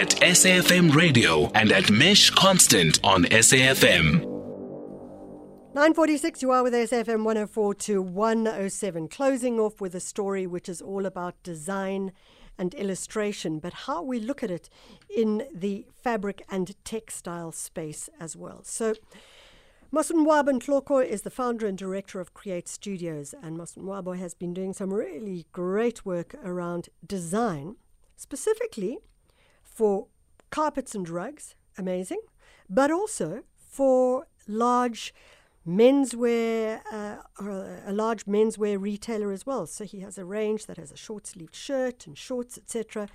at SAFM Radio and at Mesh Constant on SAFM. 946, you are with SAFM 104 to 107. Closing off with a story which is all about design and illustration, but how we look at it in the fabric and textile space as well. So, Masonwabe Ntloko is the founder and director of Create Studios, and Masonwabe has been doing some really great work around design, specifically for carpets and rugs, amazing, but also for large menswear, uh, a large menswear retailer as well. So he has a range that has a short sleeved shirt and shorts, etc.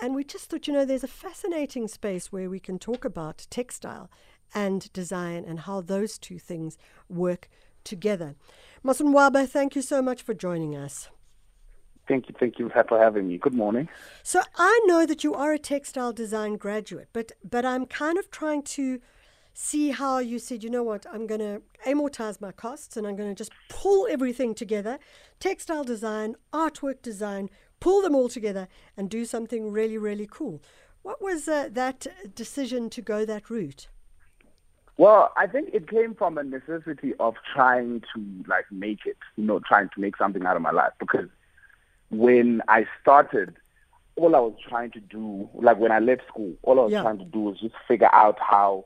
And we just thought, you know, there's a fascinating space where we can talk about textile and design and how those two things work together. Masonwabe, thank you so much for joining us. Thank you, thank you for having me. Good morning. So I know that you are a textile design graduate, but but I'm kind of trying to see how you said, you know what, I'm going to amortize my costs and I'm going to just pull everything together textile design, artwork design, pull them all together and do something really, really cool. What was uh, that decision to go that route? Well, I think it came from a necessity of trying to like make it, you know, trying to make something out of my life because when I started, all I was trying to do, like when I left school, all I was yeah. trying to do was just figure out how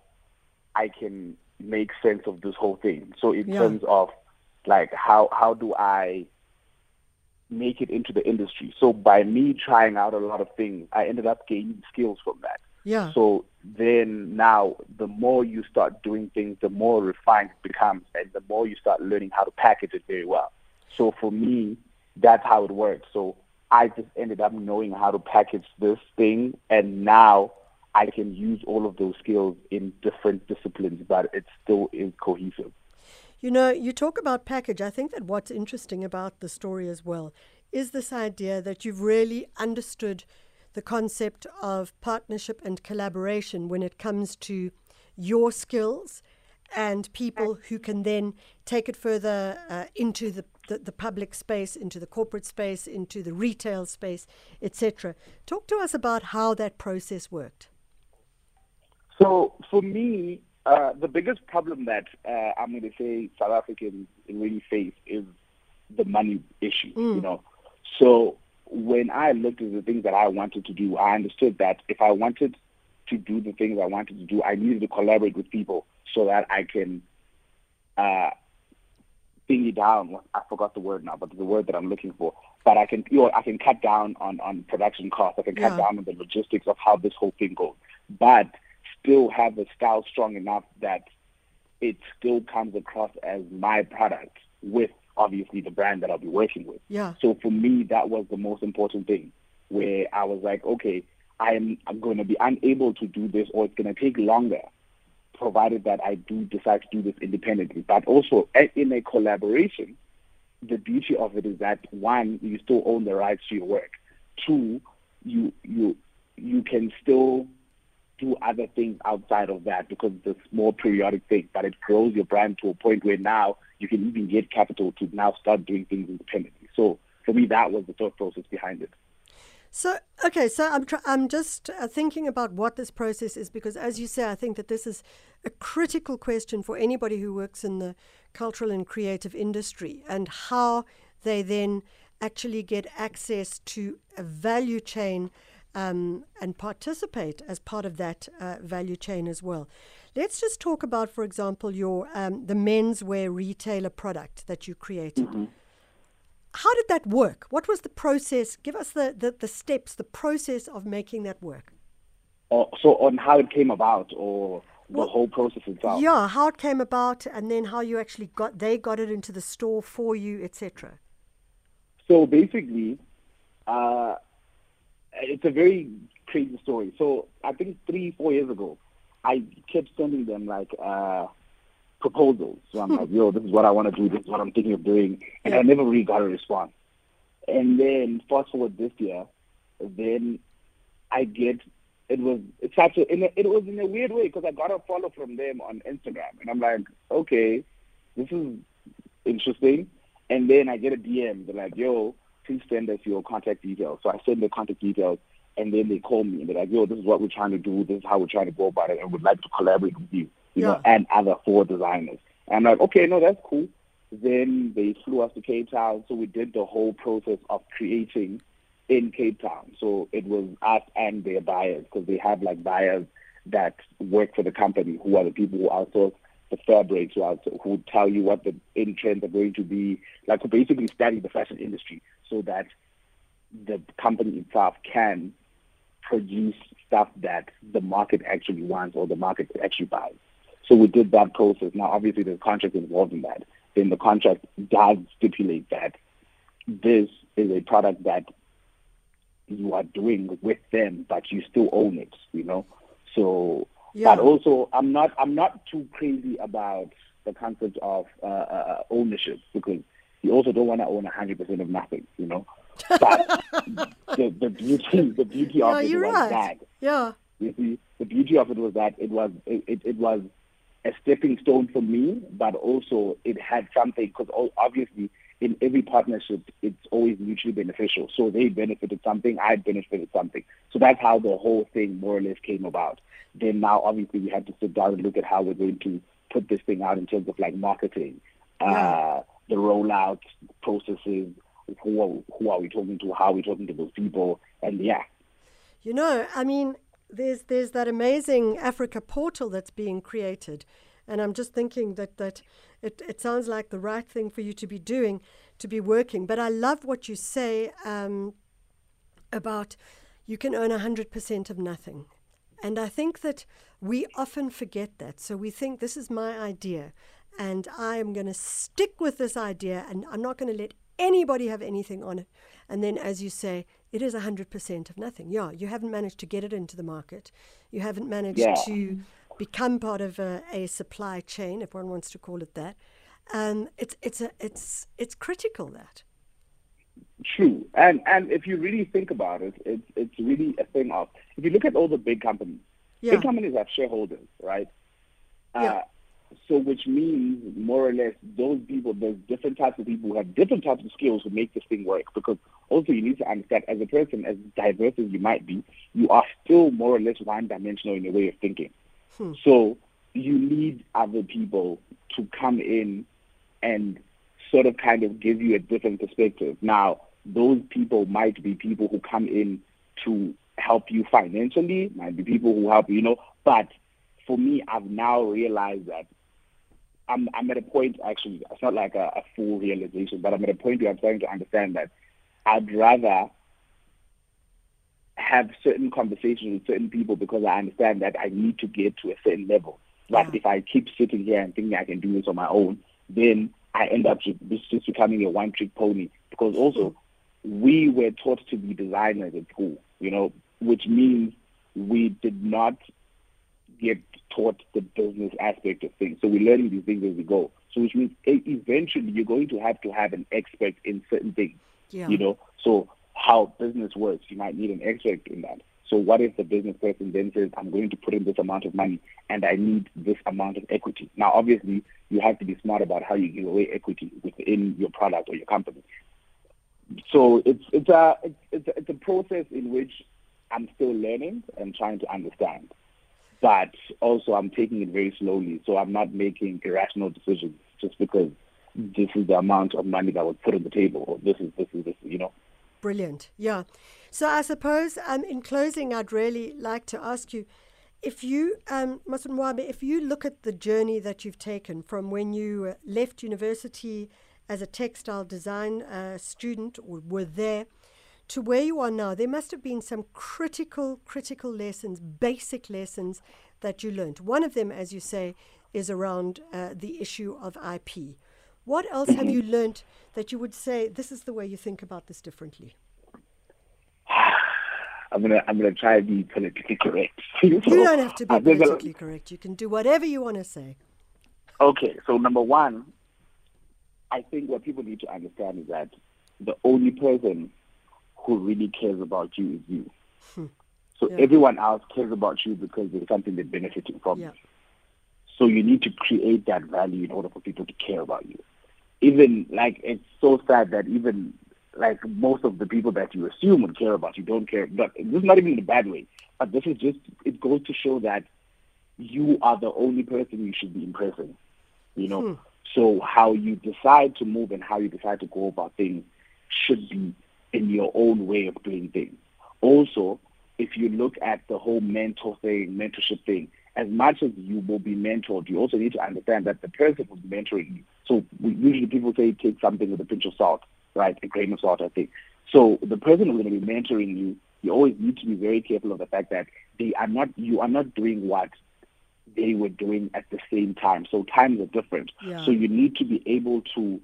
I can make sense of this whole thing. So in yeah. terms of like how how do I make it into the industry? So by me trying out a lot of things, I ended up gaining skills from that. Yeah. So then now the more you start doing things, the more refined it becomes and the more you start learning how to package it very well. So for me, that's how it works. So I just ended up knowing how to package this thing and now I can use all of those skills in different disciplines, but it still is cohesive. You know, you talk about package. I think that what's interesting about the story as well is this idea that you've really understood the concept of partnership and collaboration when it comes to your skills and people who can then take it further uh, into the, the, the, public space, into the corporate space, into the retail space, etc. Talk to us about how that process worked. So for me, uh, the biggest problem that uh, I'm going to say South Africans really face is the money issue. Mm. You know, so when I looked at the things that I wanted to do, I understood that if I wanted to do the things I wanted to do, I needed to collaborate with people so that I can uh, it down. I forgot the word now, but the word that I'm looking for. But I can, you know, I can cut down on on production costs. I can cut yeah. down on the logistics of how this whole thing goes. But still have a style strong enough that it still comes across as my product with obviously the brand that I'll be working with. Yeah. So for me, that was the most important thing where I was like, okay, I'm, I'm going to be unable to do this or it's going to take longer provided that I do decide to do this independently. But also in a collaboration, the beauty of it is that one, you still own the rights to your work. Two, you you you can still do other things outside of that because it's a small periodic thing, but it grows your brand to a point where now you can even get capital to now start doing things independently. So for me, that was the thought process behind it. So okay, so I'm I'm just uh, thinking about what this process is because, as you say, I think that this is a critical question for anybody who works in the cultural and creative industry and how they then actually get access to a value chain um, and participate as part of that uh, value chain as well. Let's just talk about, for example, your um, the menswear retailer product that you created. Mm-hmm. How did that work? What was the process? Give us the, the, the steps, the process of making that work. Oh, so on how it came about, or the well, whole process itself. Yeah, how it came about, and then how you actually got they got it into the store for you, etc. So basically, uh, it's a very crazy story. So I think three, four years ago, I kept sending them like uh, proposals. So I'm like, yo, this is what I want to do. This is what I'm thinking of doing, and I never really got a response. And then fast forward this year, then I get it was it's such a, in a it was in a weird way because I got a follow from them on Instagram, and I'm like, okay, this is interesting. And then I get a DM. They're like, yo, please send us your contact details. So I send the contact details. and then they call me and they're like, yo, this is what we're trying to do, this is how we're trying to go about it, and we'd like to collaborate with you, you Yeah. know, and other four designers. And I'm like, okay, no, that's cool. Then they flew us to Cape Town, so we did the whole process of creating in Cape Town. So it was us and their buyers, because they have like buyers that work for the company who are the people who outsource the fabrics, who, outsource, who tell you what the in trends are going to be, like who basically study the fashion industry so that the company itself can produce stuff that the market actually wants or the market actually buys. So we did that process. Now, obviously, there's contract involved in that. Then the contract does stipulate that this is a product that you are doing with them, but you still own it. You know, so. Yeah. But also, I'm not. I'm not too crazy about the concept of uh, uh, ownership because you also don't want to own 100% of nothing. You know, but the, the beauty, the beauty Yeah, of it was right. that Yeah. you see, the beauty of it was that it was it, it, it was a stepping stone for me, but also it had something because obviously in every partnership it's always mutually beneficial. So they benefited something, I benefited something. So that's how the whole thing more or less came about. Then now obviously we had to sit down and look at how we're going to put this thing out in terms of like marketing, uh, the rollout processes. Who are, who are we talking to? How are we talking to those people? And yeah, You know, I mean, there's there's that amazing Africa portal that's being created, and I'm just thinking that that it, it sounds like the right thing for you to be doing, to be working. But I love what you say um, about you can earn hundred percent of nothing, and I think that we often forget that. So we think this is my idea, and I am going to stick with this idea, and I'm not going to let anybody have anything on it. And then, as you say, it is 100% of nothing. Yeah, you haven't managed to get it into the market. You haven't managed Yeah. to become part of a, a supply chain, if one wants to call it that. Um, it's, it's, a, it's, it's critical that. True, and and if you really think about it, it's it's really a thing of if you look at all the big companies, Yeah. big companies have shareholders, right? Yeah. Uh, so which means more or less those people, there's different types of people who have different types of skills to make this thing work. Because also you need to understand, as a person, as diverse as you might be, you are still more or less one-dimensional in your way of thinking. Hmm. So you need other people to come in and sort of kind of give you a different perspective. Now, those people might be people who come in to help you financially, might be people who help you, you know, but for me, I've now realized that I'm, I'm at a point, actually, it's not like a, a full realization, but I'm at a point where I'm starting to understand that I'd rather have certain conversations with certain people because I understand that I need to get to a certain level. But Yeah. if I keep sitting here and thinking I can do this on my own, then I end up just, just becoming a one-trick pony. Because also, we were taught to be designers at school, you know, which means we did not get taught the business aspect of things. So we're learning these things as we go. So which means eventually you're going to have to have an expert in certain things. Yeah. You know, so how business works, you might need an expert in that. So what if the business person then says, I'm going to put in this amount of money and I need this amount of equity? Now, obviously, you have to be smart about how you give away equity within your product or your company. So it's it's a it's a, it's a process in which I'm still learning and trying to understand, but also I'm taking it very slowly. So I'm not making irrational decisions just because this is the amount of money that was put on the table, or this is this is this, you know. Brilliant. Yeah. So I suppose um, in closing, I'd really like to ask you if you, um, Masonwabe, if you look at the journey that you've taken from when you uh, left university as a textile design uh, student or were there to where you are now, there must have been some critical, critical lessons, basic lessons that you learned. One of them, as you say, is around uh, the issue of IP. What else have you learned that you would say this is the way you think about this differently? I'm gonna I'm gonna try to be politically correct. You don't have to be politically correct. You can do whatever you want to say. Okay, so number one, I think what people need to understand is that the only person who really cares about you is you. Hmm. So Yeah. everyone else cares about you because there's something they're benefiting from. Yeah. So you need to create that value in order for people to care about you. Even like it's so sad that even like most of the people that you assume would care about you don't care. But this is not even in a bad way. But this is just it goes to show that you are the only person you should be impressing. You know. Hmm. So how you decide to move and how you decide to go about things should be in your own way of doing things. Also, if you look at the whole mentor thing, mentorship thing, as much as you will be mentored, you also need to understand that the person who's mentoring you. So we, usually people say take something with a pinch of salt, right? A grain of salt, I think. So the person who's going to be mentoring you, you always need to be very careful of the fact that they are not, you are not doing what they were doing at the same time. So times are different. Yeah. So you need to be able to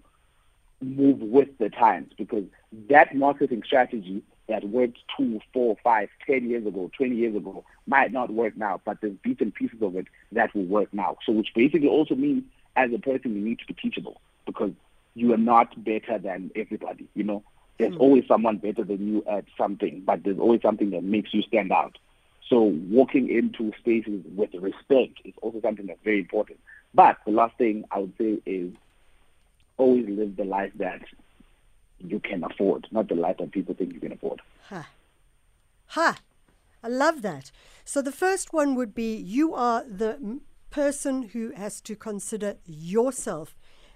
move with the times because that marketing strategy that worked two, four, five, ten years ago, 20 years ago might not work now, but there's bits and pieces of it that will work now. So which basically also means as a person you need to be teachable because you are not better than everybody, you know. There's mm. always someone better than you at something, but there's always something that makes you stand out. So walking into spaces with respect is also something that's very important. But the last thing I would say is always live the life that you can afford, not the life that people think you can afford. Ha. Ha. I love that. So the first one would be you are the person who has to consider yourself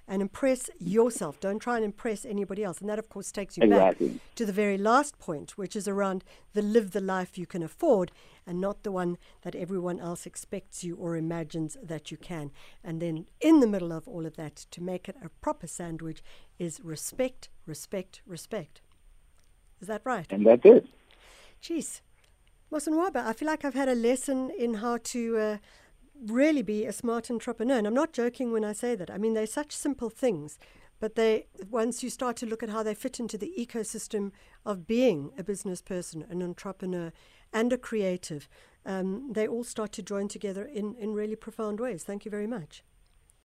and impress yourself. Don't try and impress anybody else. And that, of course, takes you exactly. back to the very last point, which is around the live the life you can afford and not the one that everyone else expects you or imagines that you can. And then, in the middle of all of that, to make it a proper sandwich is respect, respect, respect. Is that right? And that's it. Jeez. Masonwabe, I feel like I've had a lesson in how to. Uh, really be a smart entrepreneur. And I'm not joking when I say that. I mean, they're such simple things, but they once you start to look at how they fit into the ecosystem of being a business person, an entrepreneur, and a creative, um, they all start to join together in, in really profound ways. Thank you very much.